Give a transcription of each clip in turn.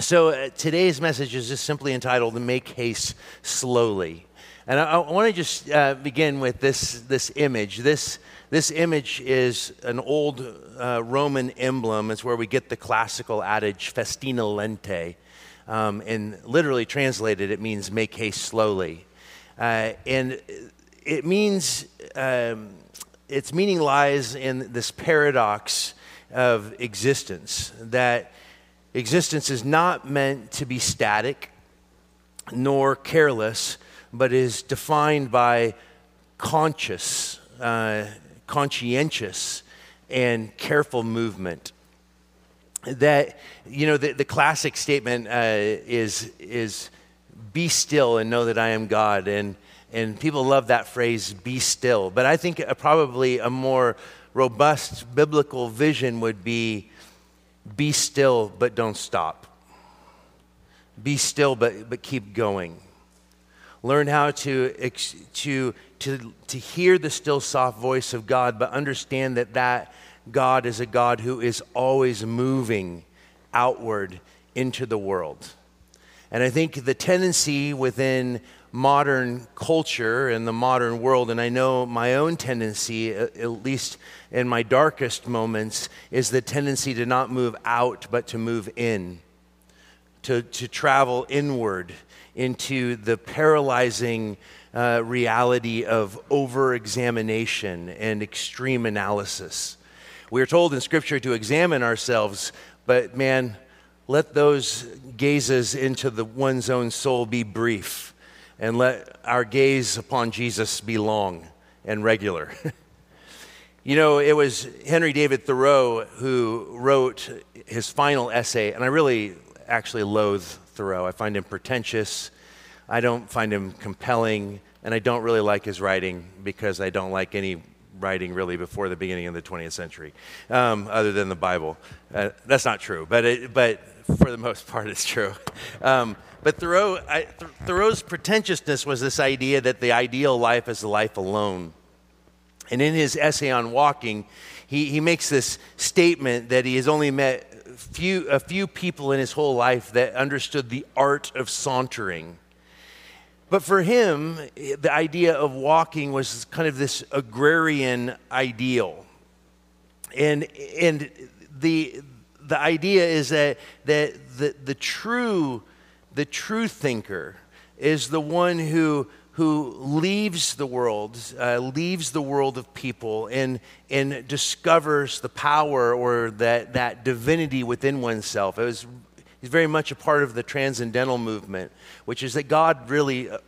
So uh, today's message is just simply entitled Make Haste Slowly. And I, I want to just uh, begin with this, this image. This, this image is an old uh, Roman emblem. It's where we get the classical adage, festina lente. Um, and literally translated, it means make haste slowly. Uh, and it means, um, its meaning lies in this paradox of existence that existence is not meant to be static nor careless, but is defined by conscious, uh, conscientious, and careful movement. That, you know, the, the classic statement uh, is, is be still and know that I am God. And, and people love that phrase, be still. But I think probably a more robust biblical vision would be be still, but don't stop. Be still, but, but keep going. Learn how to, to, to, to hear the still, soft voice of God, but understand that that God is a God who is always moving outward into the world. And I think the tendency within modern culture and the modern world, and I know my own tendency, at least in my darkest moments, is the tendency to not move out, but to move in, to, to travel inward into the paralyzing uh, reality of over examination and extreme analysis. We are told in Scripture to examine ourselves, but man, let those gazes into the one's own soul be brief and let our gaze upon Jesus be long and regular. you know, it was Henry David Thoreau who wrote his final essay, and I really actually loathe Thoreau. I find him pretentious, I don't find him compelling, and I don't really like his writing because I don't like any writing really before the beginning of the 20th century, um, other than the Bible. Uh, that's not true, but, it, but for the most part, it's true. Um, but Thoreau, I, Thoreau's pretentiousness was this idea that the ideal life is a life alone. And in his essay on walking, he, he makes this statement that he has only met few, a few people in his whole life that understood the art of sauntering. But for him, the idea of walking was kind of this agrarian ideal. And, and the, the idea is that, that the, the true the true thinker is the one who, who leaves the world, uh, leaves the world of people, and, and discovers the power or that, that divinity within oneself. It was, he's very much a part of the transcendental movement, which is that God really uh,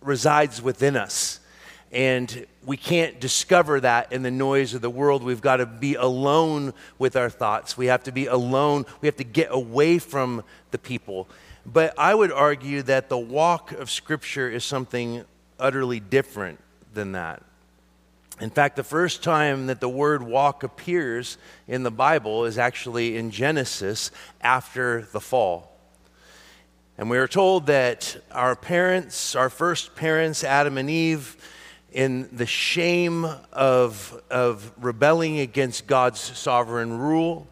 resides within us. And we can't discover that in the noise of the world. We've got to be alone with our thoughts. We have to be alone. We have to get away from the people. But I would argue that the walk of Scripture is something utterly different than that. In fact, the first time that the word walk appears in the Bible is actually in Genesis after the fall. And we are told that our parents, our first parents, Adam and Eve, in the shame of, of rebelling against God's sovereign rule,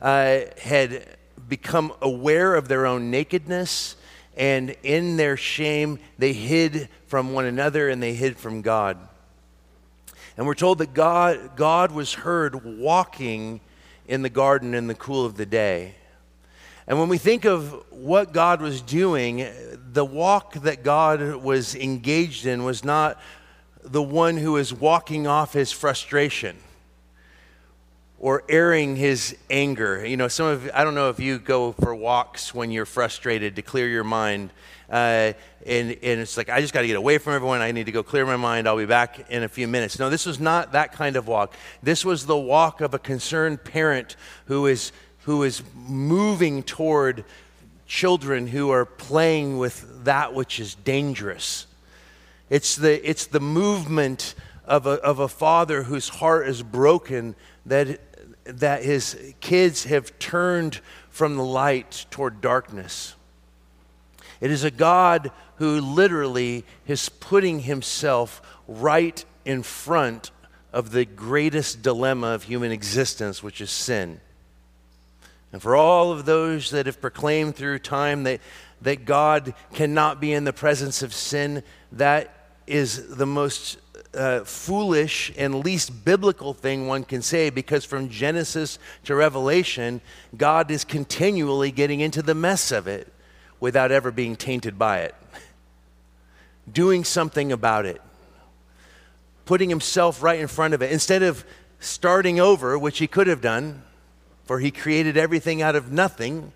uh, had become aware of their own nakedness, and in their shame, they hid from one another and they hid from God. And we're told that God, God was heard walking in the garden in the cool of the day. And when we think of what God was doing, the walk that God was engaged in was not the one who is walking off his frustration or airing his anger. You know, some of I don't know if you go for walks when you're frustrated to clear your mind, uh, and and it's like I just got to get away from everyone. I need to go clear my mind. I'll be back in a few minutes. No, this was not that kind of walk. This was the walk of a concerned parent who is who is moving toward children who are playing with that which is dangerous. It's the it's the movement of a, of a father whose heart is broken that that his kids have turned from the light toward darkness. It is a God who literally is putting himself right in front of the greatest dilemma of human existence, which is sin. And for all of those that have proclaimed through time that, that God cannot be in the presence of sin, that is the most uh, foolish and least biblical thing one can say because from Genesis to Revelation, God is continually getting into the mess of it without ever being tainted by it, doing something about it, putting himself right in front of it. Instead of starting over, which he could have done, for he created everything out of nothing.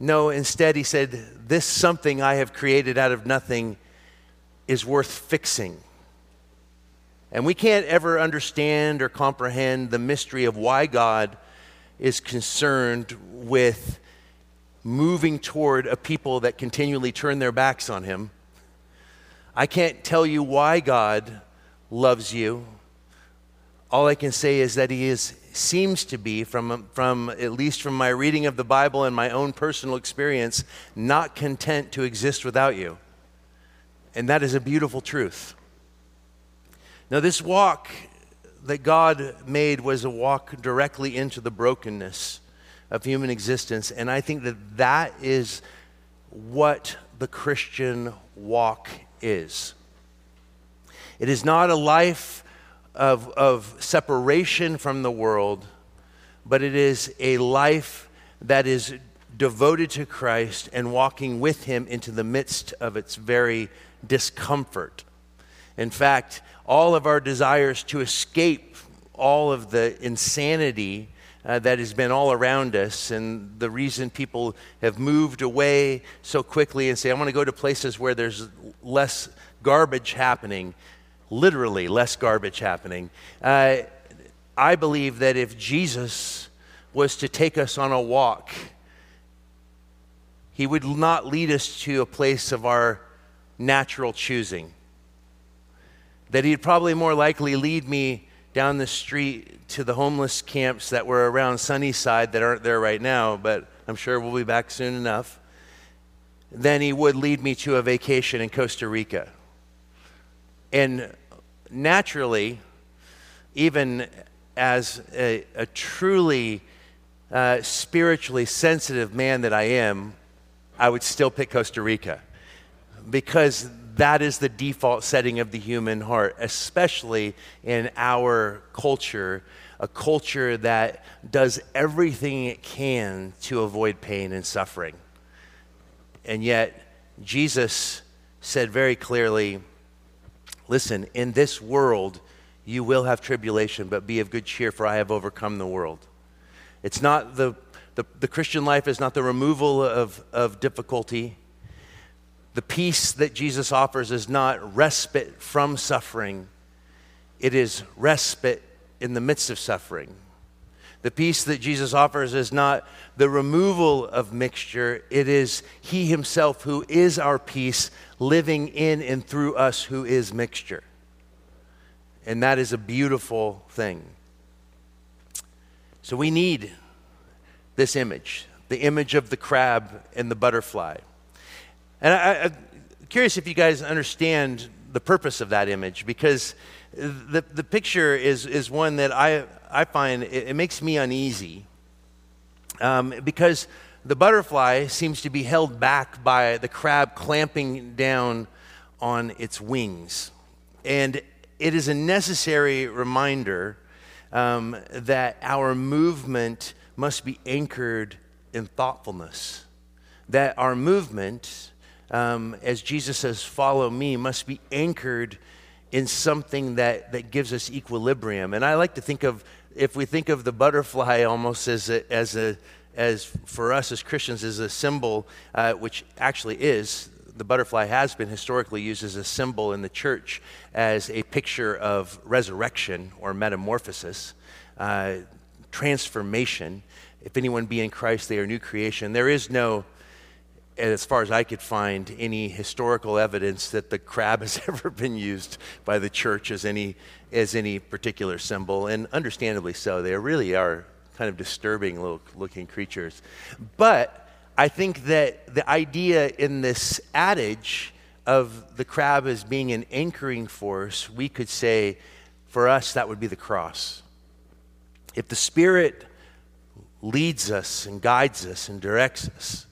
No, instead, he said, This something I have created out of nothing is worth fixing. And we can't ever understand or comprehend the mystery of why God is concerned with moving toward a people that continually turn their backs on Him. I can't tell you why God loves you. All I can say is that He is, seems to be, from, from at least from my reading of the Bible and my own personal experience, not content to exist without you. And that is a beautiful truth. Now, this walk that God made was a walk directly into the brokenness of human existence. And I think that that is what the Christian walk is. It is not a life of, of separation from the world, but it is a life that is devoted to Christ and walking with Him into the midst of its very discomfort. In fact, all of our desires to escape all of the insanity uh, that has been all around us and the reason people have moved away so quickly and say, I want to go to places where there's less garbage happening, literally less garbage happening. Uh, I believe that if Jesus was to take us on a walk, he would not lead us to a place of our natural choosing. That he'd probably more likely lead me down the street to the homeless camps that were around Sunnyside that aren't there right now, but I'm sure we'll be back soon enough, than he would lead me to a vacation in Costa Rica. And naturally, even as a, a truly uh, spiritually sensitive man that I am, I would still pick Costa Rica because that is the default setting of the human heart, especially in our culture, a culture that does everything it can to avoid pain and suffering. And yet, Jesus said very clearly listen, in this world, you will have tribulation, but be of good cheer, for I have overcome the world. It's not the, the, the Christian life is not the removal of, of difficulty the peace that Jesus offers is not respite from suffering, it is respite in the midst of suffering. The peace that Jesus offers is not the removal of mixture, it is He Himself who is our peace, living in and through us who is mixture. And that is a beautiful thing. So we need this image the image of the crab and the butterfly. And I, am curious if you guys understand the purpose of that image because the, the picture is, is one that I, I find it, it makes me uneasy um, because the butterfly seems to be held back by the crab clamping down on its wings. And it is a necessary reminder um, that our movement must be anchored in thoughtfulness, that our movement um, as Jesus says, follow me, must be anchored in something that, that gives us equilibrium. And I like to think of, if we think of the butterfly almost as a, as a, as for us as Christians, as a symbol, uh, which actually is, the butterfly has been historically used as a symbol in the church as a picture of resurrection or metamorphosis, uh, transformation. If anyone be in Christ, they are new creation. There is no as far as I could find, any historical evidence that the crab has ever been used by the church as any, as any particular symbol, and understandably so. They really are kind of disturbing looking creatures. But I think that the idea in this adage of the crab as being an anchoring force, we could say for us that would be the cross. If the Spirit leads us and guides us and directs us.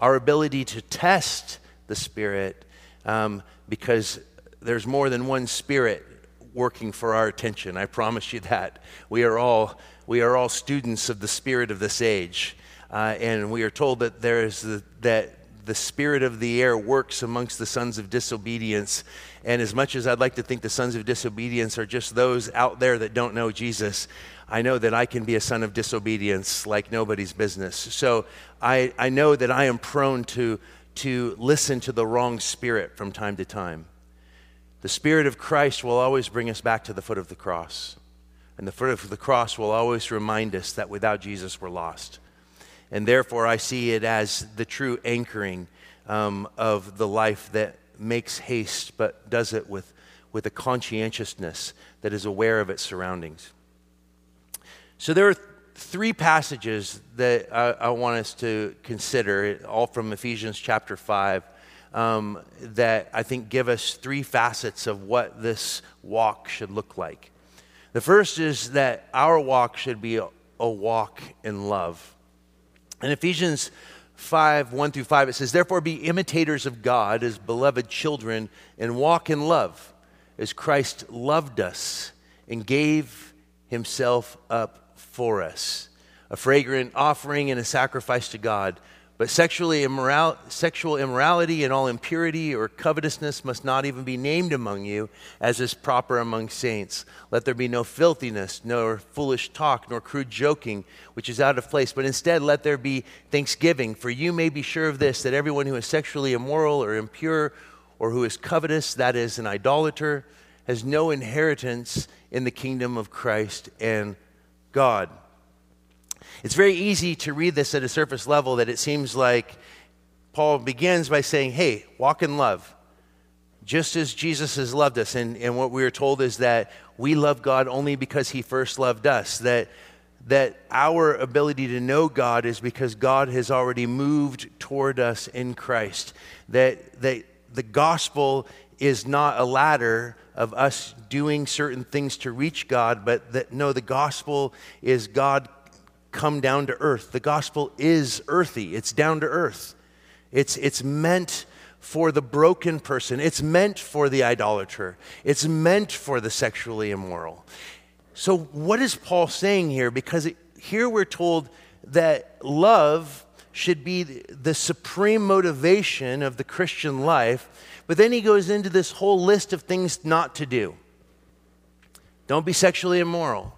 Our ability to test the Spirit um, because there's more than one Spirit working for our attention. I promise you that. We are all, we are all students of the Spirit of this age. Uh, and we are told that there is the, that the spirit of the air works amongst the sons of disobedience. And as much as I'd like to think the sons of disobedience are just those out there that don't know Jesus, I know that I can be a son of disobedience like nobody's business. So I, I know that I am prone to, to listen to the wrong spirit from time to time. The Spirit of Christ will always bring us back to the foot of the cross. And the foot of the cross will always remind us that without Jesus, we're lost. And therefore, I see it as the true anchoring um, of the life that makes haste, but does it with, with a conscientiousness that is aware of its surroundings. So, there are three passages that I, I want us to consider, all from Ephesians chapter 5 um, that I think give us three facets of what this walk should look like. The first is that our walk should be a, a walk in love. In Ephesians 5 1 through 5, it says, Therefore be imitators of God as beloved children and walk in love as Christ loved us and gave himself up for us, a fragrant offering and a sacrifice to God. But sexually immoral, sexual immorality and all impurity or covetousness must not even be named among you, as is proper among saints. Let there be no filthiness, nor foolish talk, nor crude joking, which is out of place, but instead let there be thanksgiving. For you may be sure of this, that everyone who is sexually immoral or impure, or who is covetous, that is, an idolater, has no inheritance in the kingdom of Christ and God. It's very easy to read this at a surface level that it seems like Paul begins by saying, Hey, walk in love, just as Jesus has loved us. And, and what we are told is that we love God only because he first loved us, that, that our ability to know God is because God has already moved toward us in Christ, that, that the gospel is not a ladder of us doing certain things to reach God, but that no, the gospel is God come down to earth. The gospel is earthy, it's down to earth. It's, it's meant for the broken person, it's meant for the idolater, it's meant for the sexually immoral. So, what is Paul saying here? Because it, here we're told that love should be the supreme motivation of the Christian life, but then he goes into this whole list of things not to do. Don't be sexually immoral.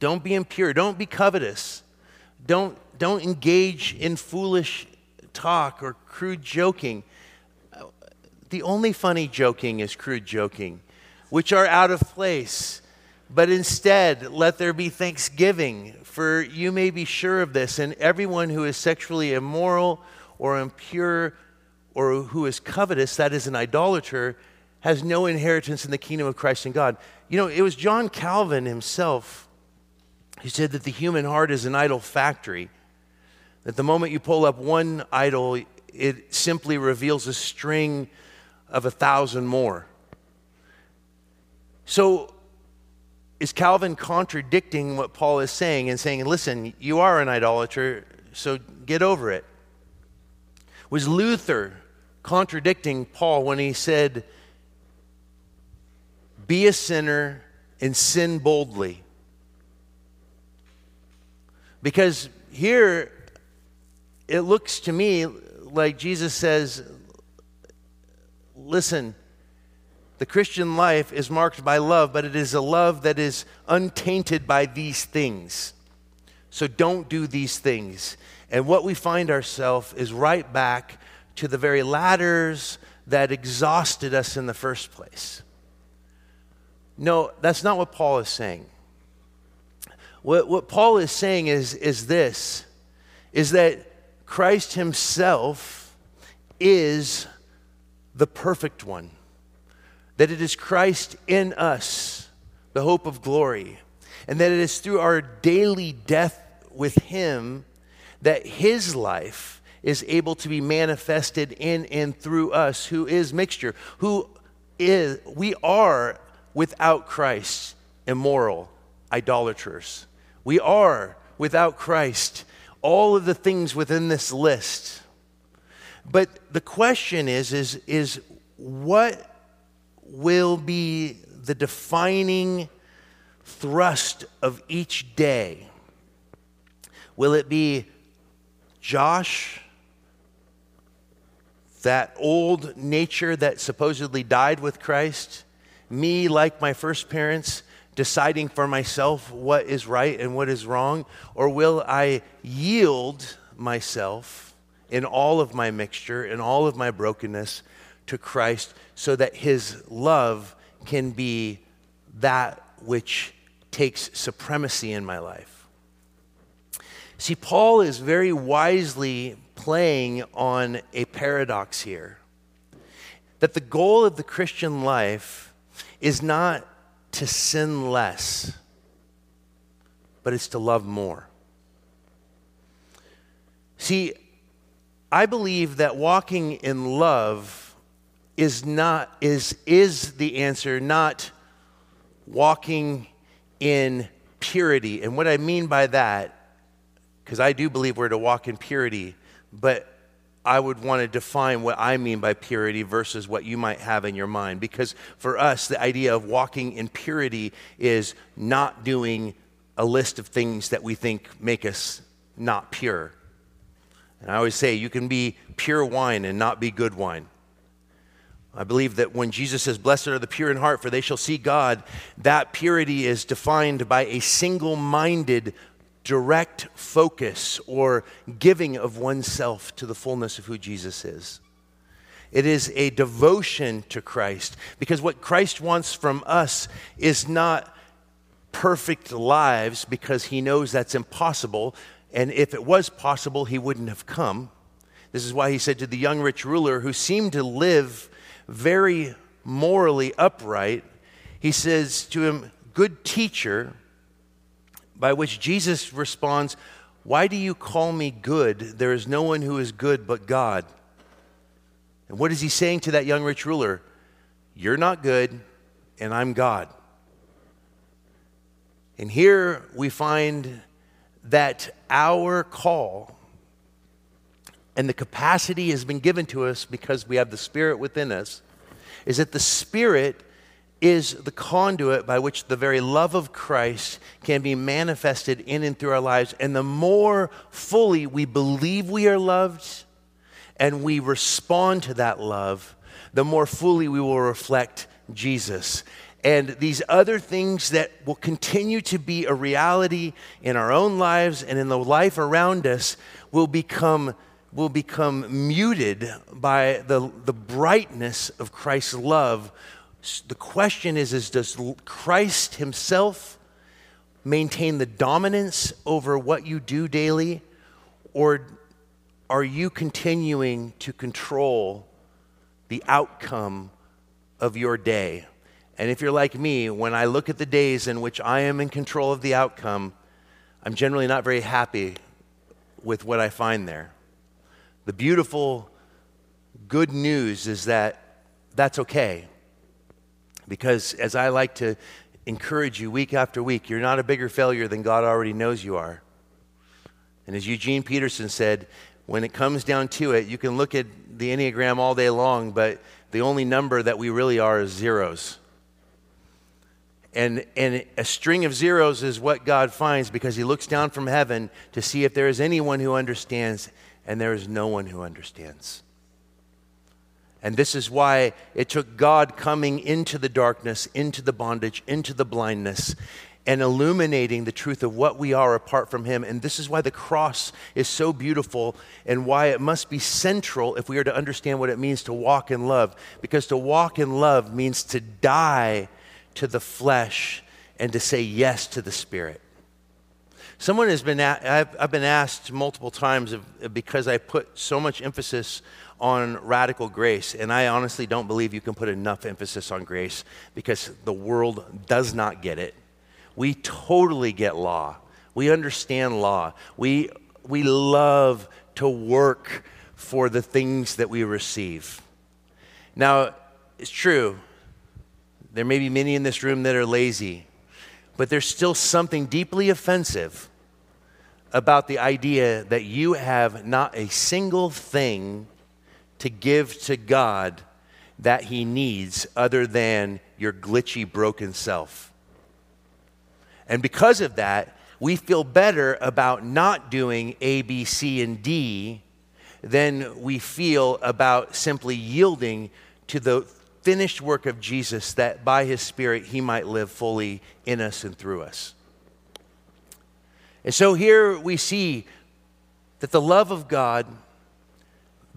Don't be impure. Don't be covetous. Don't, don't engage in foolish talk or crude joking. The only funny joking is crude joking, which are out of place. But instead, let there be thanksgiving, for you may be sure of this. And everyone who is sexually immoral or impure or who is covetous, that is an idolater, has no inheritance in the kingdom of Christ and God. You know, it was John Calvin himself who said that the human heart is an idol factory, that the moment you pull up one idol, it simply reveals a string of a thousand more. So, is Calvin contradicting what Paul is saying and saying, listen, you are an idolater, so get over it? Was Luther contradicting Paul when he said, be a sinner and sin boldly? Because here it looks to me like Jesus says, listen, the Christian life is marked by love, but it is a love that is untainted by these things. So don't do these things. And what we find ourselves is right back to the very ladders that exhausted us in the first place. No, that's not what Paul is saying. What, what Paul is saying is, is this is that Christ himself is the perfect one. That it is Christ in us, the hope of glory. And that it is through our daily death with him that his life is able to be manifested in and through us, who is mixture, who is, we are without Christ immoral, idolaters. We are without Christ. All of the things within this list. But the question is, is, is what will be the defining thrust of each day? Will it be Josh, that old nature that supposedly died with Christ? Me, like my first parents, deciding for myself what is right and what is wrong? Or will I yield myself in all of my mixture, in all of my brokenness to Christ so that his love can be that which takes supremacy in my life? See, Paul is very wisely playing on a paradox here that the goal of the Christian life is not to sin less, but it's to love more. See, I believe that walking in love is not is is the answer, not walking in purity. And what I mean by that, because I do believe we're to walk in purity, but I would want to define what I mean by purity versus what you might have in your mind. Because for us, the idea of walking in purity is not doing a list of things that we think make us not pure. And I always say you can be pure wine and not be good wine. I believe that when Jesus says, Blessed are the pure in heart, for they shall see God, that purity is defined by a single minded direct focus or giving of oneself to the fullness of who Jesus is. It is a devotion to Christ because what Christ wants from us is not perfect lives because he knows that's impossible. And if it was possible, he wouldn't have come. This is why he said to the young rich ruler who seemed to live very morally upright, he says to him, Good teacher, by which Jesus responds, Why do you call me good? There is no one who is good but God. And what is he saying to that young rich ruler? You're not good, and I'm God. And here we find that our call and the capacity has been given to us because we have the Spirit within us, is that the Spirit is the conduit by which the very love of Christ can be manifested in and through our lives. And the more fully we believe we are loved and we respond to that love, the more fully we will reflect Jesus. And these other things that will continue to be a reality in our own lives and in the life around us will become will become muted by the, the brightness of Christ's love the question is, is does Christ himself maintain the dominance over what you do daily, or are you continuing to control the outcome of your day? And if you're like me, when I look at the days in which I am in control of the outcome, I'm generally not very happy with what I find there. The beautiful good news is that that's okay. Because as I like to encourage you week after week, you're not a bigger failure than God already knows you are. And as Eugene Peterson said, when it comes down to it, you can look at the Enneagram all day long, but the only number that we really are is zeros. And, and a string of zeros is what God finds because He looks down from heaven to see if there is anyone who understands, and there is no one who understands. And this is why it took God coming into the darkness, into the bondage, into the blindness, and illuminating the truth of what we are apart from Him. And this is why the cross is so beautiful and why it must be central if we are to understand what it means to walk in love. Because to walk in love means to die to the flesh and to say yes to the Spirit. Someone has been, a- I've, I've been asked multiple times if, because I put so much emphasis on radical grace. And I honestly don't believe you can put enough emphasis on grace because the world does not get it. We totally get law. We understand law. We, we love to work for the things that we receive. Now, it's true, there may be many in this room that are lazy, but there's still something deeply offensive about the idea that you have not a single thing to give to God that He needs other than your glitchy, broken self. And because of that, we feel better about not doing A, B, C, and D than we feel about simply yielding to the finished work of Jesus that by his Spirit he might live fully in us and through us. And so here we see that the love of God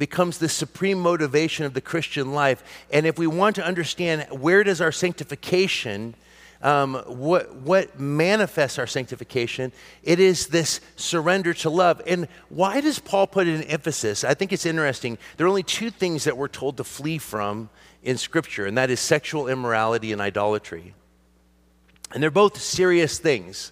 becomes the supreme motivation of the Christian life. And if we want to understand where does our sanctification um, what, what manifests our sanctification, it is this surrender to love. And why does Paul put an emphasis? I think it's interesting. There are only two things that we're told to flee from in Scripture, and that is sexual immorality and idolatry. And they're both serious things.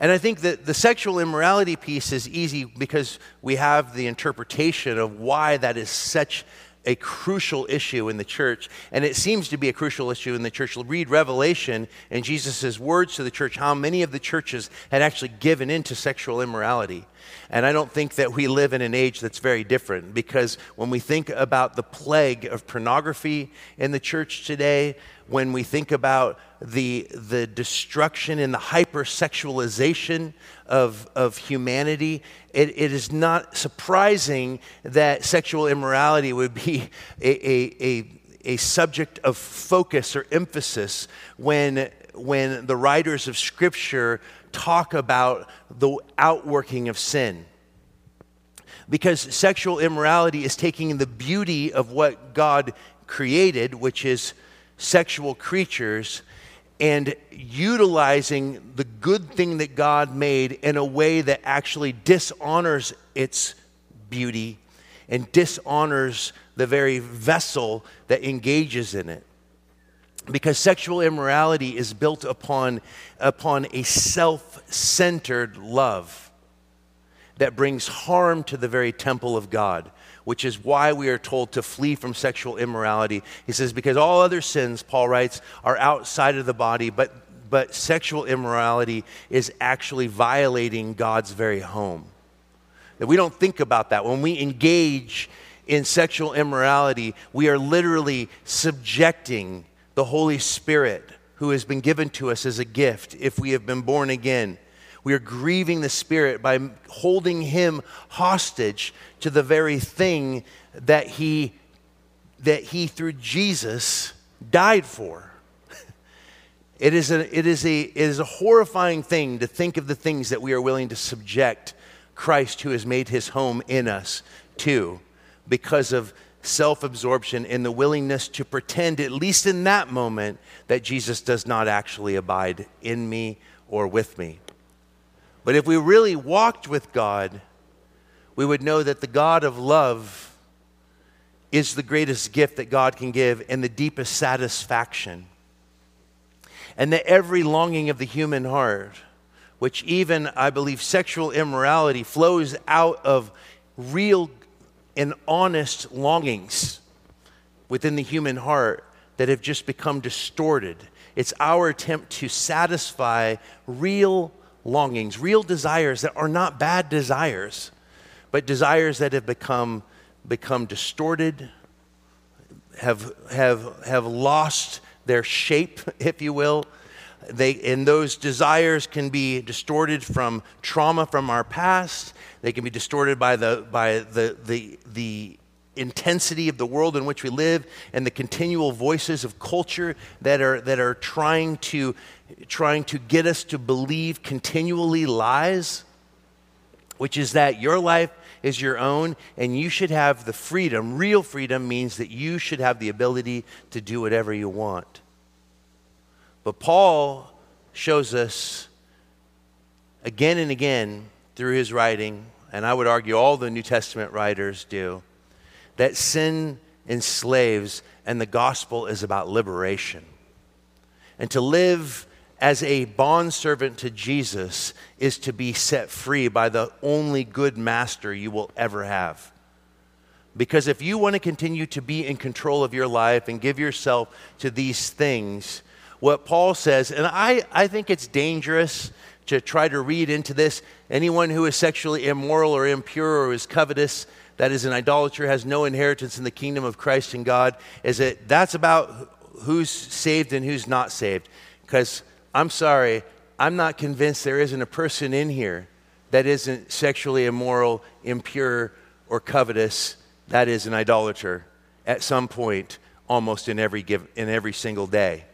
And I think that the sexual immorality piece is easy because we have the interpretation of why that is such a crucial issue in the church, and it seems to be a crucial issue in the church. Read Revelation and Jesus' words to the church, how many of the churches had actually given into sexual immorality. And I don't think that we live in an age that's very different because when we think about the plague of pornography in the church today, when we think about the, the destruction and the hypersexualization of, of humanity, it, it is not surprising that sexual immorality would be a, a, a, a subject of focus or emphasis when, when the writers of Scripture talk about the outworking of sin. Because sexual immorality is taking the beauty of what God created, which is sexual creatures, and utilizing the good thing that God made in a way that actually dishonors its beauty and dishonors the very vessel that engages in it. Because sexual immorality is built upon, upon a self centered love that brings harm to the very temple of God which is why we are told to flee from sexual immorality. He says, because all other sins, Paul writes, are outside of the body, but, but sexual immorality is actually violating God's very home. That we don't think about that. When we engage in sexual immorality, we are literally subjecting the Holy Spirit, who has been given to us as a gift if we have been born again we are grieving the Spirit by holding Him hostage to the very thing that He, that he through Jesus, died for. It is, a, it, is a, it is a horrifying thing to think of the things that we are willing to subject Christ, who has made his home in us, to because of self absorption and the willingness to pretend, at least in that moment, that Jesus does not actually abide in me or with me. But if we really walked with God, we would know that the God of love is the greatest gift that God can give and the deepest satisfaction. And that every longing of the human heart, which even, I believe, sexual immorality flows out of real and honest longings within the human heart that have just become distorted. It's our attempt to satisfy real longings, real desires that are not bad desires, but desires that have become, become distorted, have, have, have lost their shape, if you will. They, and those desires can be distorted from trauma from our past. They can be distorted by the, by the, the, the intensity of the world in which we live and the continual voices of culture that are, that are trying, to, trying to get us to believe continually lies, which is that your life is your own and you should have the freedom. Real freedom means that you should have the ability to do whatever you want. But Paul shows us again and again through his writing, and I would argue all the New Testament writers do that sin enslaves and the gospel is about liberation. And to live as a bondservant to Jesus is to be set free by the only good master you will ever have. Because if you want to continue to be in control of your life and give yourself to these things, what Paul says, and I, I think it's dangerous to try to read into this anyone who is sexually immoral or impure or is covetous, that is an idolater, has no inheritance in the kingdom of Christ and God, is that that's about who's saved and who's not saved. Because I'm sorry, I'm not convinced there isn't a person in here that isn't sexually immoral, impure, or covetous. That is an idolater at some point, almost in every, give, in every single day.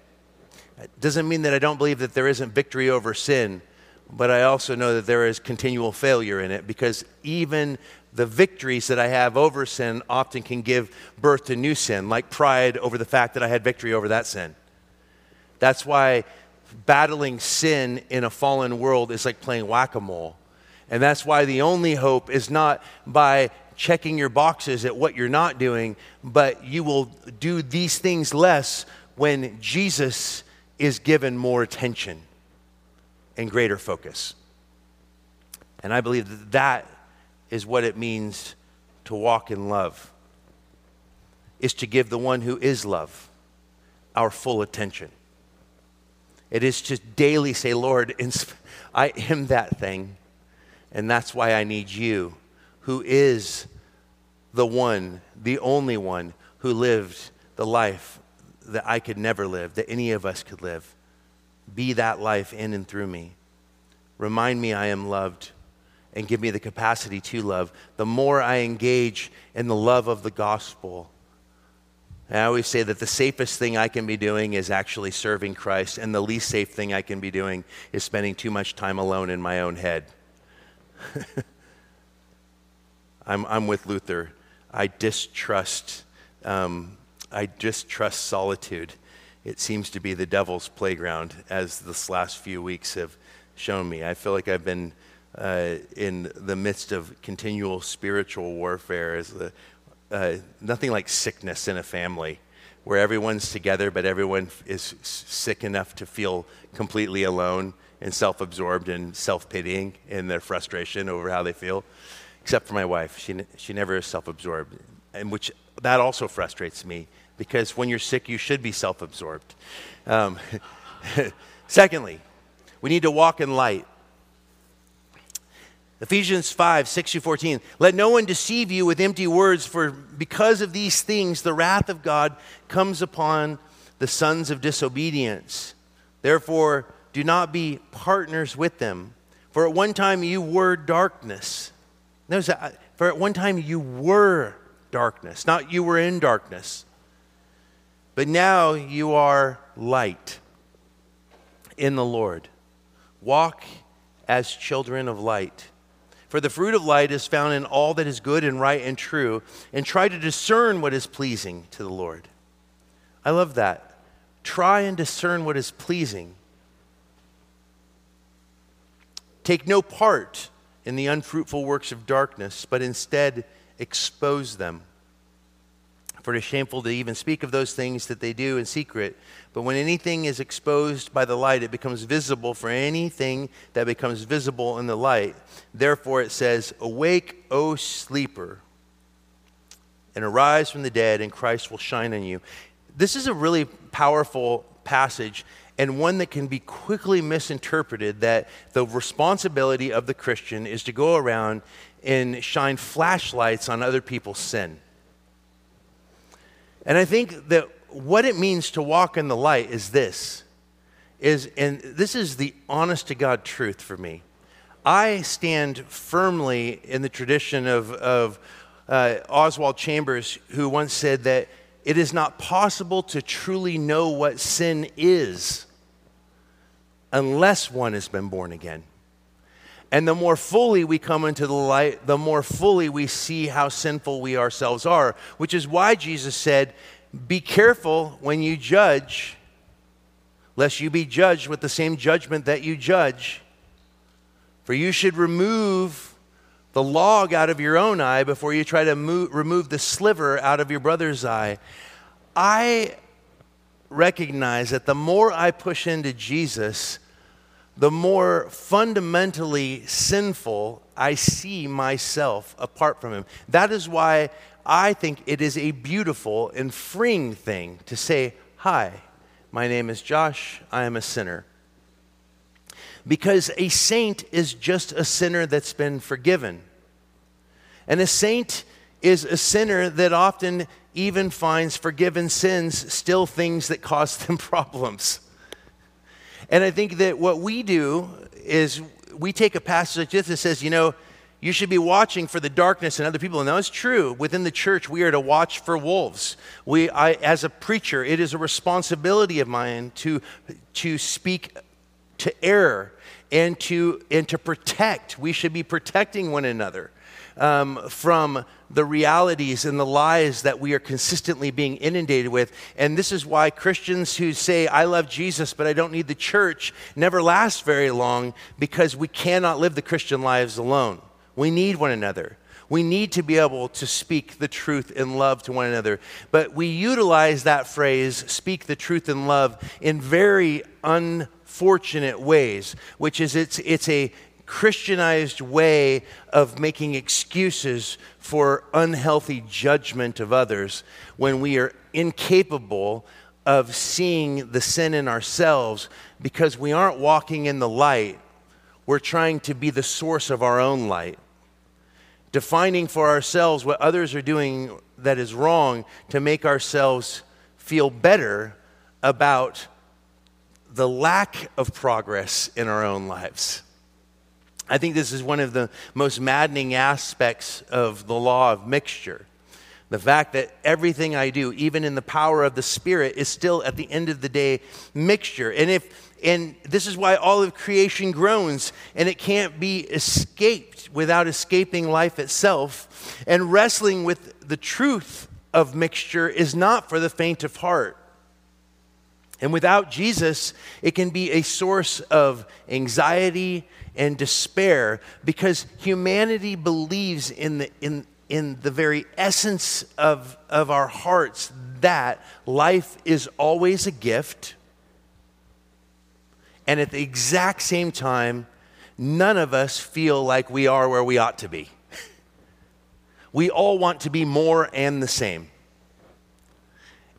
It doesn't mean that I don't believe that there isn't victory over sin, but I also know that there is continual failure in it because even the victories that I have over sin often can give birth to new sin, like pride over the fact that I had victory over that sin. That's why battling sin in a fallen world is like playing whack a mole. And that's why the only hope is not by checking your boxes at what you're not doing, but you will do these things less when Jesus is given more attention and greater focus. And I believe that that is what it means to walk in love is to give the one who is love our full attention. It is to daily say, Lord, I am that thing, and that's why I need you, who is the one, the only one who lived the life that I could never live, that any of us could live. Be that life in and through me. Remind me I am loved and give me the capacity to love. The more I engage in the love of the gospel, I always say that the safest thing I can be doing is actually serving Christ, and the least safe thing I can be doing is spending too much time alone in my own head. I'm, I'm with Luther. I distrust, um, I distrust solitude. It seems to be the devil's playground, as this last few weeks have shown me. I feel like I've been uh, in the midst of continual spiritual warfare as the uh, nothing like sickness in a family where everyone's together, but everyone is sick enough to feel completely alone and self absorbed and self pitying in their frustration over how they feel. Except for my wife. She, she never is self absorbed, and which that also frustrates me because when you're sick, you should be self absorbed. Um, secondly, we need to walk in light. Ephesians 5, 6 to 14. Let no one deceive you with empty words, for because of these things the wrath of God comes upon the sons of disobedience. Therefore, do not be partners with them. For at one time you were darkness. Notice that, uh, for at one time you were darkness, not you were in darkness. But now you are light in the Lord. Walk as children of light. For the fruit of light is found in all that is good and right and true, and try to discern what is pleasing to the Lord. I love that. Try and discern what is pleasing. Take no part in the unfruitful works of darkness, but instead expose them. For it is shameful to even speak of those things that they do in secret. But when anything is exposed by the light, it becomes visible for anything that becomes visible in the light. Therefore, it says, Awake, O sleeper, and arise from the dead, and Christ will shine on you. This is a really powerful passage and one that can be quickly misinterpreted that the responsibility of the Christian is to go around and shine flashlights on other people's sin. And I think that what it means to walk in the light is this is and this is the honest to God truth for me. I stand firmly in the tradition of, of uh, Oswald Chambers, who once said that it is not possible to truly know what sin is unless one has been born again. And the more fully we come into the light, the more fully we see how sinful we ourselves are, which is why Jesus said, Be careful when you judge, lest you be judged with the same judgment that you judge. For you should remove the log out of your own eye before you try to move, remove the sliver out of your brother's eye. I recognize that the more I push into Jesus, the more fundamentally sinful I see myself apart from Him. That is why I think it is a beautiful and freeing thing to say, Hi, my name is Josh, I am a sinner. because a saint is just a sinner that's been forgiven. And a saint is a sinner that often even finds forgiven sins still things that cause them problems. And I think that what we do is we take a passage like this that says, you know, you should be watching for the darkness in other people. And that's true. Within the church, we are to watch for wolves. We, I, as a preacher, it is a responsibility of mine to, to speak to error and to, and to protect. We should be protecting one another um, from the realities and the lies that we are consistently being inundated with. And this is why Christians who say, I love Jesus, but I don't need the church, never last very long because we cannot live the Christian lives alone. We need one another. We need to be able to speak the truth in love to one another. But we utilize that phrase, speak the truth in love, in very unfortunate ways, which is it's, it's a Christianized way of making excuses for unhealthy judgment of others when we are incapable of seeing the sin in ourselves because we aren't walking in the light. We're trying to be the source of our own light, defining for ourselves what others are doing that is wrong to make ourselves feel better about the lack of progress in our own lives. I think this is one of the most maddening aspects of the law of mixture. The fact that everything I do, even in the power of the Spirit, is still at the end of the day mixture. And if and this is why all of creation groans, and it can't be escaped without escaping life itself. And wrestling with the truth of mixture is not for the faint of heart. And without Jesus, it can be a source of anxiety and despair because humanity believes in the, in, in the very essence of, of our hearts that life is always a gift. And at the exact same time, none of us feel like we are where we ought to be. We all want to be more and the same.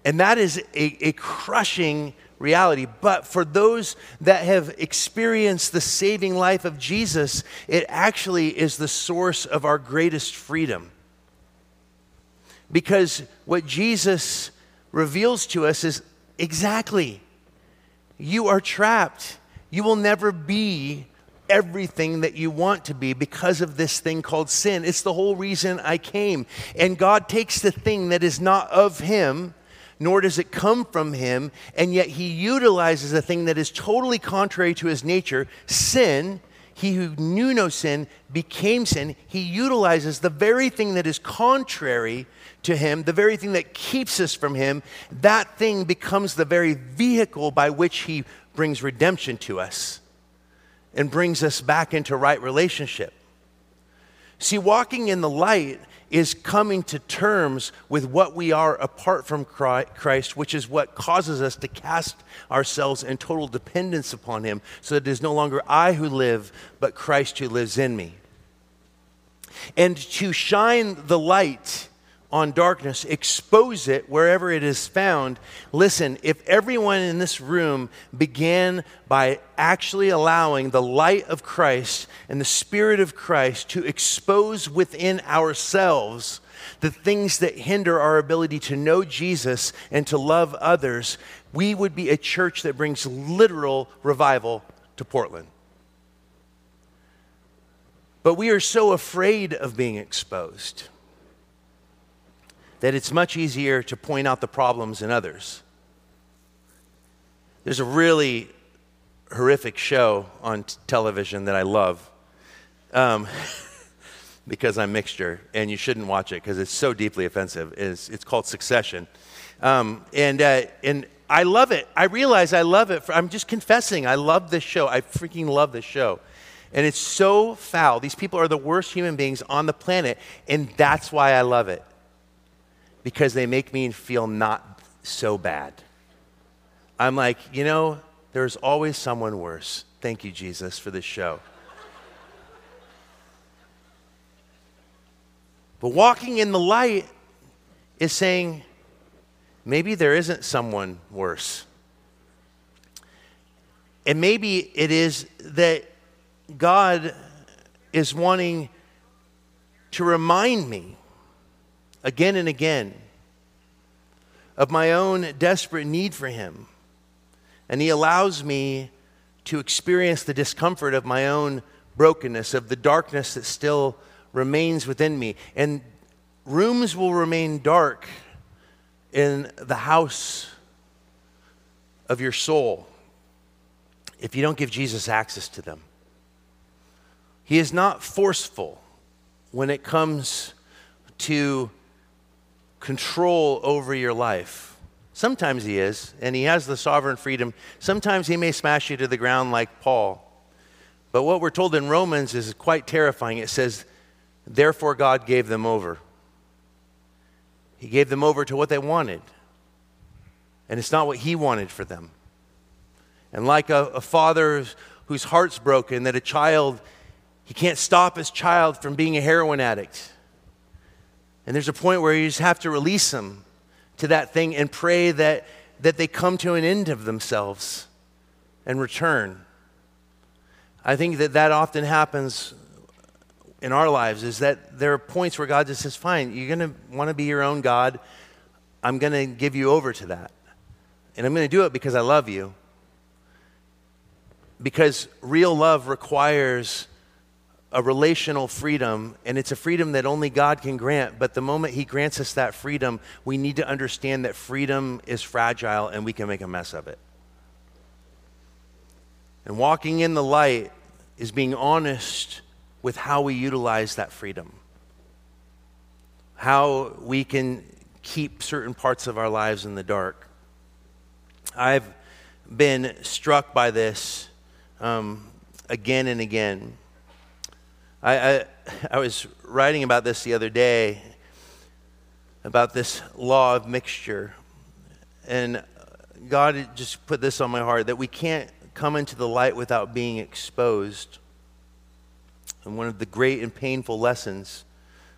And that is a, a crushing reality. But for those that have experienced the saving life of Jesus, it actually is the source of our greatest freedom. Because what Jesus reveals to us is exactly you are trapped. You will never be everything that you want to be because of this thing called sin. It's the whole reason I came. And God takes the thing that is not of Him nor does it come from him, and yet he utilizes a thing that is totally contrary to his nature sin. He who knew no sin became sin. He utilizes the very thing that is contrary to him, the very thing that keeps us from him. That thing becomes the very vehicle by which he brings redemption to us and brings us back into right relationship. See, walking in the light is coming to terms with what we are apart from Christ, which is what causes us to cast ourselves in total dependence upon Him, so that it is no longer I who live, but Christ who lives in me. And to shine the light on darkness, expose it wherever it is found. Listen, if everyone in this room began by actually allowing the light of Christ and the Spirit of Christ to expose within ourselves the things that hinder our ability to know Jesus and to love others, we would be a church that brings literal revival to Portland. But we are so afraid of being exposed that it's much easier to point out the problems in others. There's a really horrific show on t- television that I love um, because I'm mixture, and you shouldn't watch it because it's so deeply offensive. It's, it's called Succession. Um, and, uh, and I love it. I realize I love it. For, I'm just confessing. I love this show. I freaking love this show. And it's so foul. These people are the worst human beings on the planet, and that's why I love it because they make me feel not so bad. I'm like, you know, there's always someone worse. Thank you, Jesus, for this show. but walking in the light is saying, maybe there isn't someone worse. And maybe it is that God is wanting to remind me again and again of my own desperate need for Him. And He allows me to experience the discomfort of my own brokenness, of the darkness that still remains within me. And rooms will remain dark in the house of your soul if you don't give Jesus access to them. He is not forceful when it comes to control over your life. Sometimes he is, and he has the sovereign freedom. Sometimes he may smash you to the ground like Paul. But what we're told in Romans is quite terrifying. It says, Therefore, God gave them over. He gave them over to what they wanted. And it's not what he wanted for them. And like a, a father whose heart's broken, that a child he can't stop his child from being a heroin addict. And there's a point where you just have to release them to that thing and pray that, that they come to an end of themselves and return. I think that that often happens in our lives is that there are points where God just says, fine, you're going to want to be your own God. I'm going to give you over to that. And I'm going to do it because I love you. Because real love requires a relational freedom, and it's a freedom that only God can grant. But the moment He grants us that freedom, we need to understand that freedom is fragile and we can make a mess of it. And walking in the light is being honest with how we utilize that freedom, how we can keep certain parts of our lives in the dark. I've been struck by this um, again and again. I, I, I was writing about this the other day, about this law of mixture. And God just put this on my heart that we can't come into the light without being exposed. And one of the great and painful lessons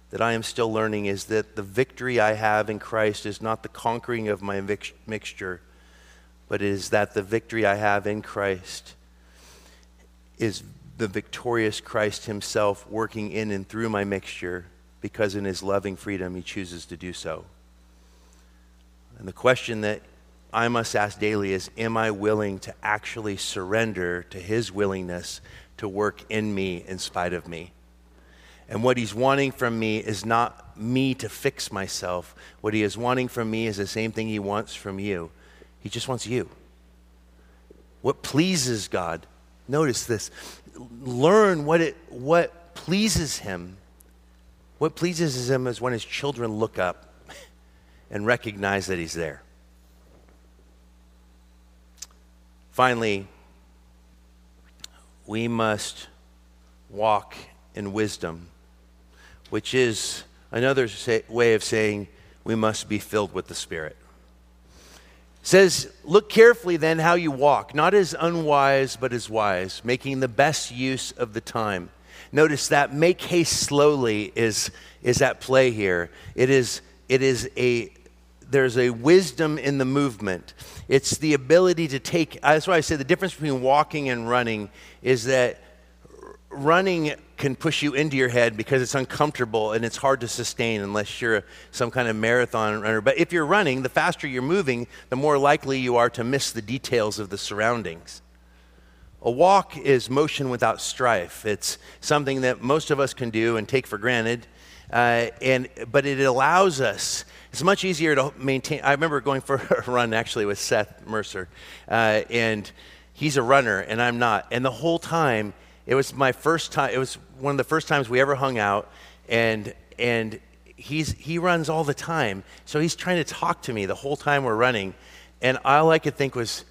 that I am still learning is that the victory I have in Christ is not the conquering of my mixture, but it is that the victory I have in Christ is the victorious Christ Himself working in and through my mixture because in His loving freedom He chooses to do so. And the question that I must ask daily is Am I willing to actually surrender to His willingness to work in me in spite of me? And what He's wanting from me is not me to fix myself. What He is wanting from me is the same thing He wants from you. He just wants you. What pleases God? Notice this learn what, it, what pleases him. What pleases him is when his children look up and recognize that he's there. Finally, we must walk in wisdom, which is another say, way of saying we must be filled with the Spirit says, Look carefully then how you walk, not as unwise, but as wise, making the best use of the time. Notice that make haste slowly is, is at play here. It is, it is a, there's a wisdom in the movement. It's the ability to take, that's why I say the difference between walking and running is that running can push you into your head because it's uncomfortable and it's hard to sustain unless you're some kind of marathon runner. But if you're running, the faster you're moving, the more likely you are to miss the details of the surroundings. A walk is motion without strife. It's something that most of us can do and take for granted. Uh, and, but it allows us, it's much easier to maintain. I remember going for a run actually with Seth Mercer, uh, and he's a runner and I'm not. And the whole time, it was my first time. It was one of the first times we ever hung out, and and he's he runs all the time. So he's trying to talk to me the whole time we're running, and all I could think was,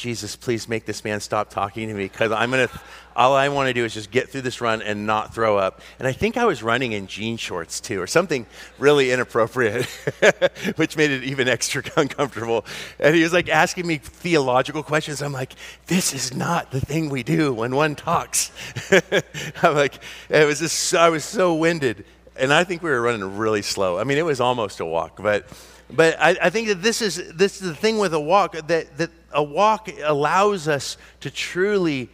Jesus, please make this man stop talking to me because I'm gonna. All I want to do is just get through this run and not throw up. And I think I was running in jean shorts too, or something really inappropriate, which made it even extra uncomfortable. And he was like asking me theological questions. I'm like, this is not the thing we do when one talks. I'm like, it was just. I was so winded, and I think we were running really slow. I mean, it was almost a walk, but. But I, I think that this is this is the thing with a walk that, that a walk allows us to truly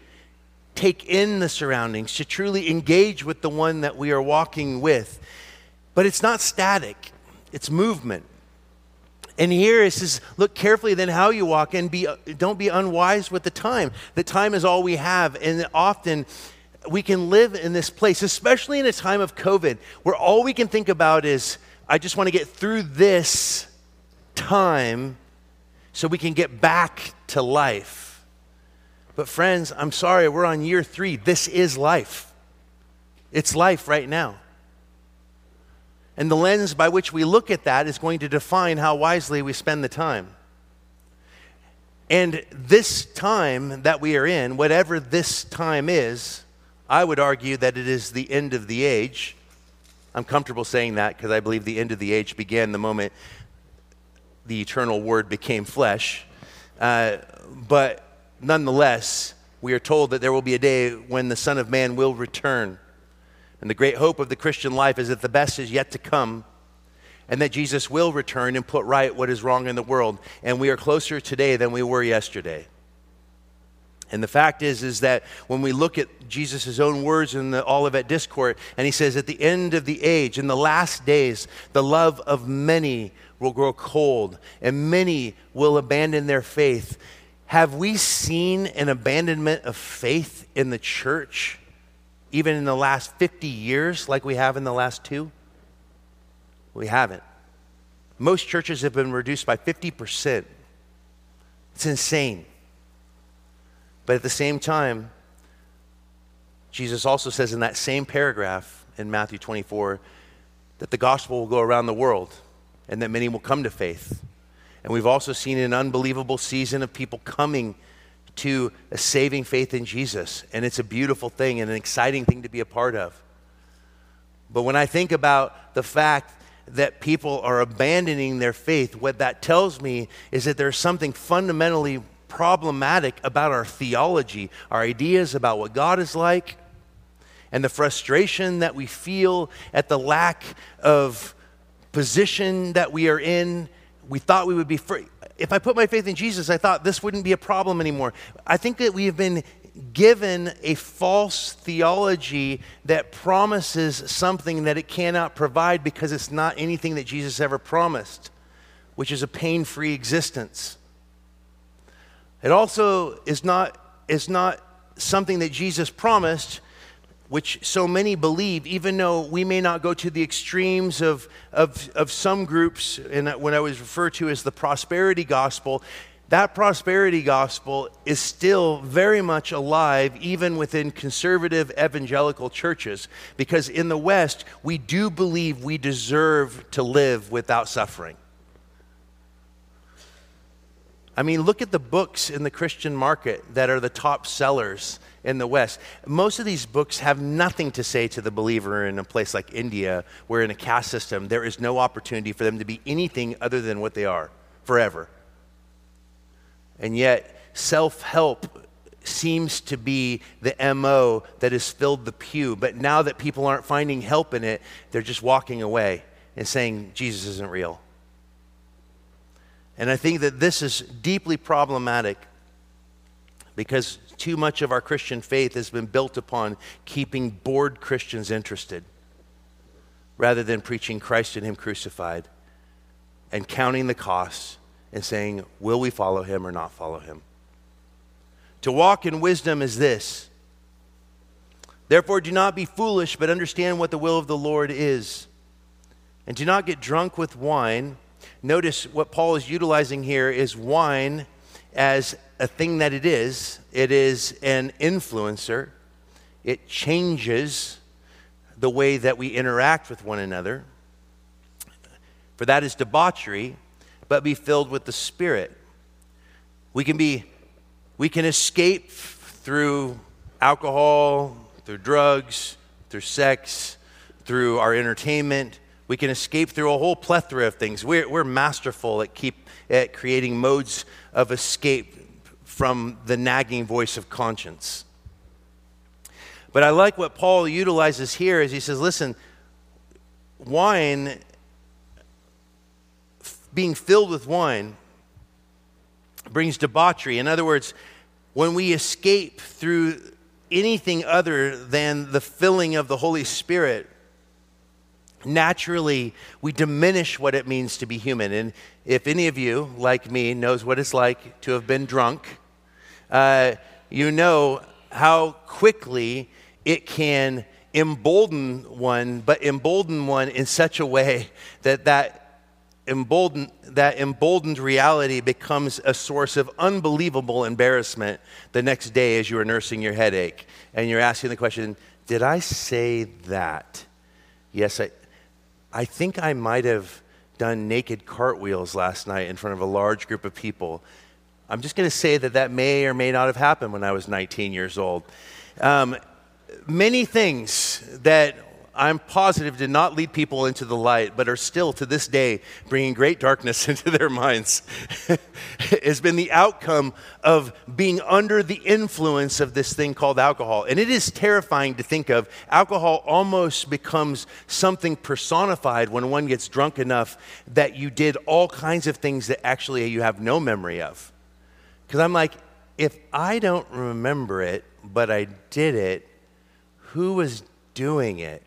take in the surroundings, to truly engage with the one that we are walking with. But it's not static, it's movement. And here it says, look carefully then how you walk and be, don't be unwise with the time. The time is all we have. And often we can live in this place, especially in a time of COVID, where all we can think about is, I just want to get through this time so we can get back to life. But, friends, I'm sorry, we're on year three. This is life. It's life right now. And the lens by which we look at that is going to define how wisely we spend the time. And this time that we are in, whatever this time is, I would argue that it is the end of the age. I'm comfortable saying that because I believe the end of the age began the moment the eternal word became flesh. Uh, but nonetheless, we are told that there will be a day when the Son of Man will return. And the great hope of the Christian life is that the best is yet to come and that Jesus will return and put right what is wrong in the world. And we are closer today than we were yesterday. And the fact is, is that when we look at Jesus' own words in the Olivet Discourse, and he says, at the end of the age, in the last days, the love of many will grow cold, and many will abandon their faith. Have we seen an abandonment of faith in the church, even in the last 50 years, like we have in the last two? We haven't. Most churches have been reduced by 50%. It's insane. But at the same time, Jesus also says in that same paragraph in Matthew 24 that the gospel will go around the world and that many will come to faith. And we've also seen an unbelievable season of people coming to a saving faith in Jesus. And it's a beautiful thing and an exciting thing to be a part of. But when I think about the fact that people are abandoning their faith, what that tells me is that there's something fundamentally problematic about our theology, our ideas about what God is like, and the frustration that we feel at the lack of position that we are in. We thought we would be free. If I put my faith in Jesus, I thought this wouldn't be a problem anymore. I think that we have been given a false theology that promises something that it cannot provide because it's not anything that Jesus ever promised, which is a pain free existence. It also is not, is not something that Jesus promised, which so many believe, even though we may not go to the extremes of, of, of some groups, and when I was referred to as the prosperity gospel, that prosperity gospel is still very much alive, even within conservative evangelical churches, because in the West, we do believe we deserve to live without suffering. I mean, look at the books in the Christian market that are the top sellers in the West. Most of these books have nothing to say to the believer in a place like India, where in a caste system there is no opportunity for them to be anything other than what they are forever. And yet, self help seems to be the MO that has filled the pew. But now that people aren't finding help in it, they're just walking away and saying, Jesus isn't real. And I think that this is deeply problematic because too much of our Christian faith has been built upon keeping bored Christians interested rather than preaching Christ and Him crucified and counting the costs and saying, will we follow Him or not follow Him? To walk in wisdom is this. Therefore, do not be foolish, but understand what the will of the Lord is. And do not get drunk with wine Notice what Paul is utilizing here is wine as a thing that it is. It is an influencer, it changes the way that we interact with one another. For that is debauchery, but be filled with the Spirit. We can be, we can escape through alcohol, through drugs, through sex, through our entertainment, we can escape through a whole plethora of things. We're, we're masterful at, keep, at creating modes of escape from the nagging voice of conscience. But I like what Paul utilizes here is he says, listen, wine, being filled with wine, brings debauchery. In other words, when we escape through anything other than the filling of the Holy Spirit, naturally we diminish what it means to be human. And if any of you, like me, knows what it's like to have been drunk, uh, you know how quickly it can embolden one, but embolden one in such a way that that emboldened, that emboldened reality becomes a source of unbelievable embarrassment the next day as you are nursing your headache and you're asking the question, Did I say that? Yes, I, I think I might have done naked cartwheels last night in front of a large group of people. I'm just going to say that that may or may not have happened when I was 19 years old. Um, many things that I'm positive did not lead people into the light, but are still to this day bringing great darkness into their minds, has been the outcome of being under the influence of this thing called alcohol. And it is terrifying to think of. Alcohol almost becomes something personified when one gets drunk enough that you did all kinds of things that actually you have no memory of. Because I'm like, if I don't remember it, but I did it, who was doing it?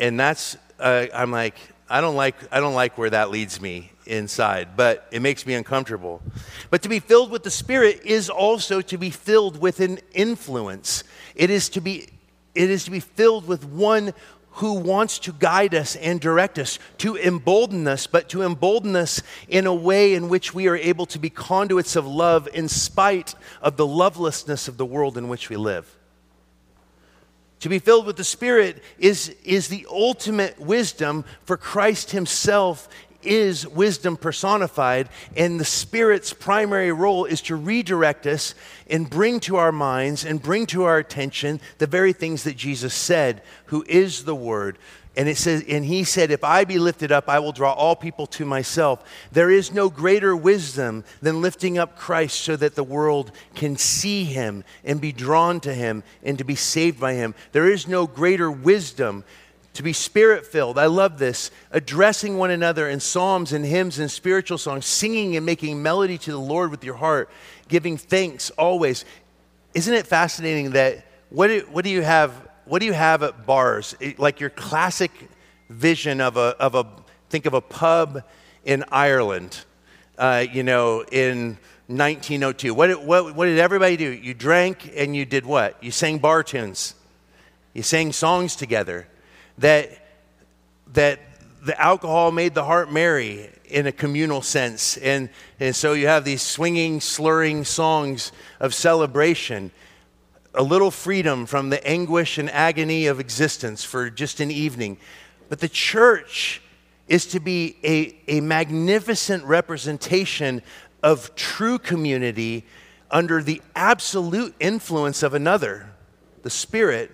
And that's uh, I'm like I don't like I don't like where that leads me inside, but it makes me uncomfortable. But to be filled with the Spirit is also to be filled with an influence. It is to be it is to be filled with one who wants to guide us and direct us, to embolden us, but to embolden us in a way in which we are able to be conduits of love in spite of the lovelessness of the world in which we live. To be filled with the Spirit is, is the ultimate wisdom, for Christ Himself is wisdom personified, and the Spirit's primary role is to redirect us and bring to our minds and bring to our attention the very things that Jesus said, who is the Word, and it says, and he said, If I be lifted up, I will draw all people to myself. There is no greater wisdom than lifting up Christ so that the world can see him and be drawn to him and to be saved by him. There is no greater wisdom to be spirit filled. I love this. Addressing one another in psalms and hymns and spiritual songs, singing and making melody to the Lord with your heart, giving thanks always. Isn't it fascinating that what do, what do you have? What do you have at bars? Like your classic vision of a, of a think of a pub in Ireland, uh, you know, in 1902. What, what, what did everybody do? You drank and you did what? You sang bar tunes. You sang songs together. That, that the alcohol made the heart merry in a communal sense. And, and so you have these swinging, slurring songs of celebration a little freedom from the anguish and agony of existence for just an evening. But the church is to be a, a magnificent representation of true community under the absolute influence of another, the Spirit,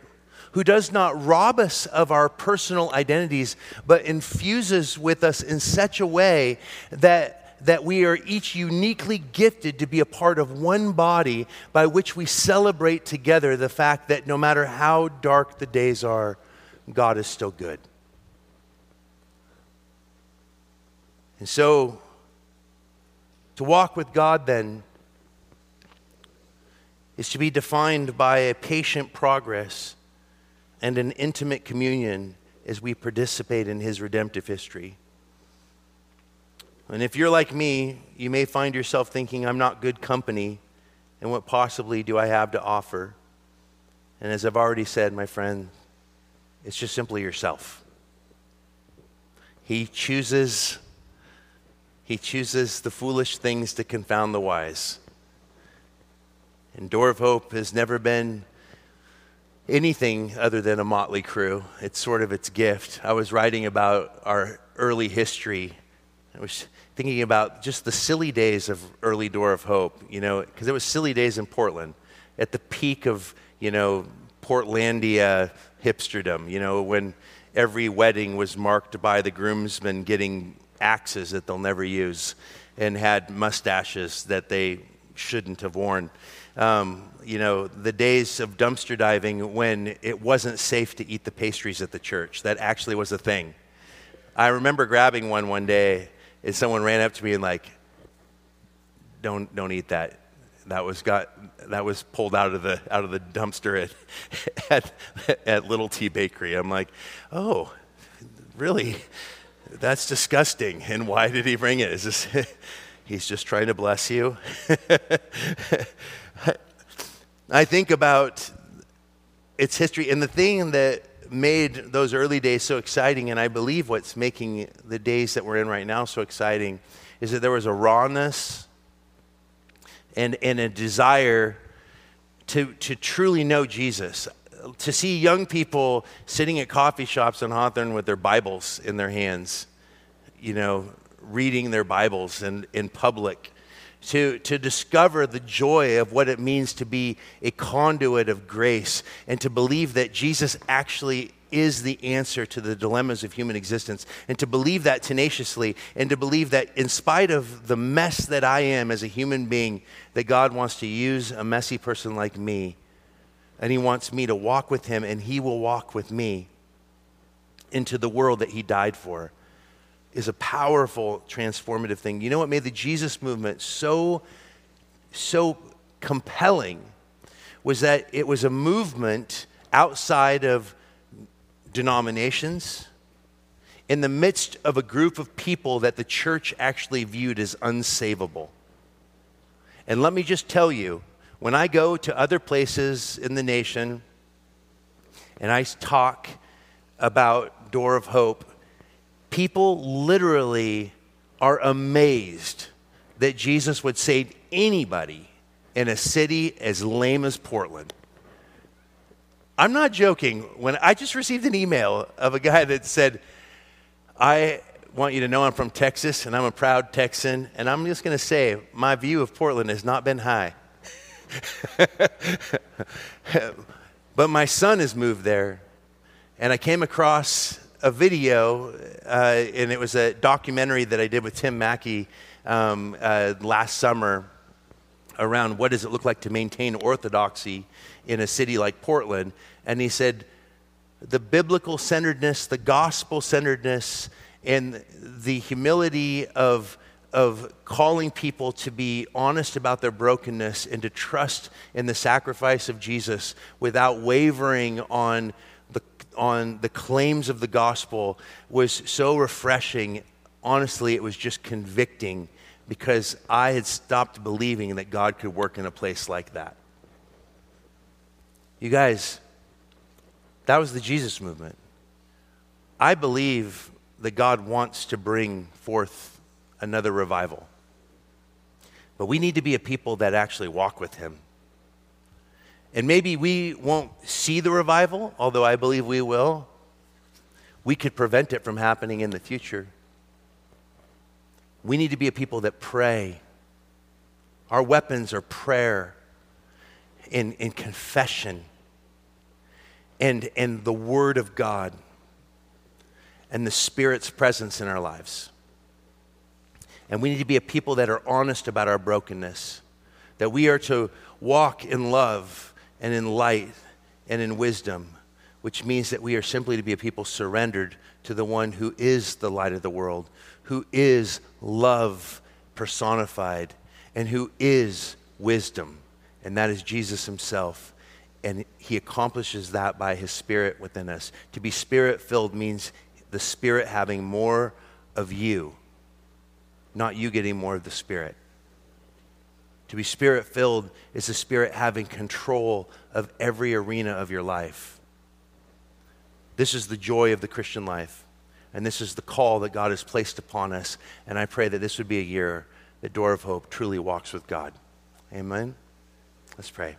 who does not rob us of our personal identities, but infuses with us in such a way that that we are each uniquely gifted to be a part of one body by which we celebrate together the fact that no matter how dark the days are, God is still good. And so, to walk with God then is to be defined by a patient progress and an intimate communion as we participate in His redemptive history. And if you're like me, you may find yourself thinking, I'm not good company, and what possibly do I have to offer? And as I've already said, my friend, it's just simply yourself. He chooses he chooses the foolish things to confound the wise. And Door of Hope has never been anything other than a motley crew. It's sort of its gift. I was writing about our early history. I was thinking about just the silly days of early Door of Hope, you know, because it was silly days in Portland at the peak of, you know, Portlandia hipsterdom, you know, when every wedding was marked by the groomsmen getting axes that they'll never use and had mustaches that they shouldn't have worn. Um, you know, the days of dumpster diving when it wasn't safe to eat the pastries at the church. That actually was a thing. I remember grabbing one one day and someone ran up to me and like, don't, don't eat that. That was, got, that was pulled out of the, out of the dumpster at, at, at Little T Bakery. I'm like, oh, really? That's disgusting. And why did he bring it? Is this, he's just trying to bless you? I think about its history and the thing that made those early days so exciting, and I believe what's making the days that we're in right now so exciting, is that there was a rawness and, and a desire to, to truly know Jesus. To see young people sitting at coffee shops in Hawthorne with their Bibles in their hands, you know, reading their Bibles in, in public to, to discover the joy of what it means to be a conduit of grace and to believe that Jesus actually is the answer to the dilemmas of human existence, and to believe that tenaciously, and to believe that in spite of the mess that I am as a human being, that God wants to use a messy person like me, and He wants me to walk with Him, and He will walk with me into the world that He died for is a powerful transformative thing. You know what made the Jesus movement so so compelling was that it was a movement outside of denominations in the midst of a group of people that the church actually viewed as unsavable. And let me just tell you, when I go to other places in the nation and I talk about Door of Hope, people literally are amazed that Jesus would save anybody in a city as lame as Portland. I'm not joking. When I just received an email of a guy that said, I want you to know I'm from Texas and I'm a proud Texan, and I'm just going to say my view of Portland has not been high. but my son has moved there, and I came across a video, uh, and it was a documentary that I did with Tim Mackie um, uh, last summer around what does it look like to maintain orthodoxy in a city like Portland. And he said, the biblical centeredness, the gospel centeredness, and the humility of, of calling people to be honest about their brokenness and to trust in the sacrifice of Jesus without wavering on on the claims of the gospel was so refreshing. Honestly, it was just convicting because I had stopped believing that God could work in a place like that. You guys, that was the Jesus movement. I believe that God wants to bring forth another revival. But we need to be a people that actually walk with Him. And maybe we won't see the revival, although I believe we will. We could prevent it from happening in the future. We need to be a people that pray. Our weapons are prayer and, and confession and, and the Word of God and the Spirit's presence in our lives. And we need to be a people that are honest about our brokenness, that we are to walk in love and in light and in wisdom, which means that we are simply to be a people surrendered to the one who is the light of the world, who is love personified, and who is wisdom. And that is Jesus himself. And he accomplishes that by his spirit within us. To be spirit filled means the spirit having more of you, not you getting more of the spirit. To be spirit filled is the spirit having control of every arena of your life. This is the joy of the Christian life. And this is the call that God has placed upon us. And I pray that this would be a year that Door of Hope truly walks with God. Amen. Let's pray.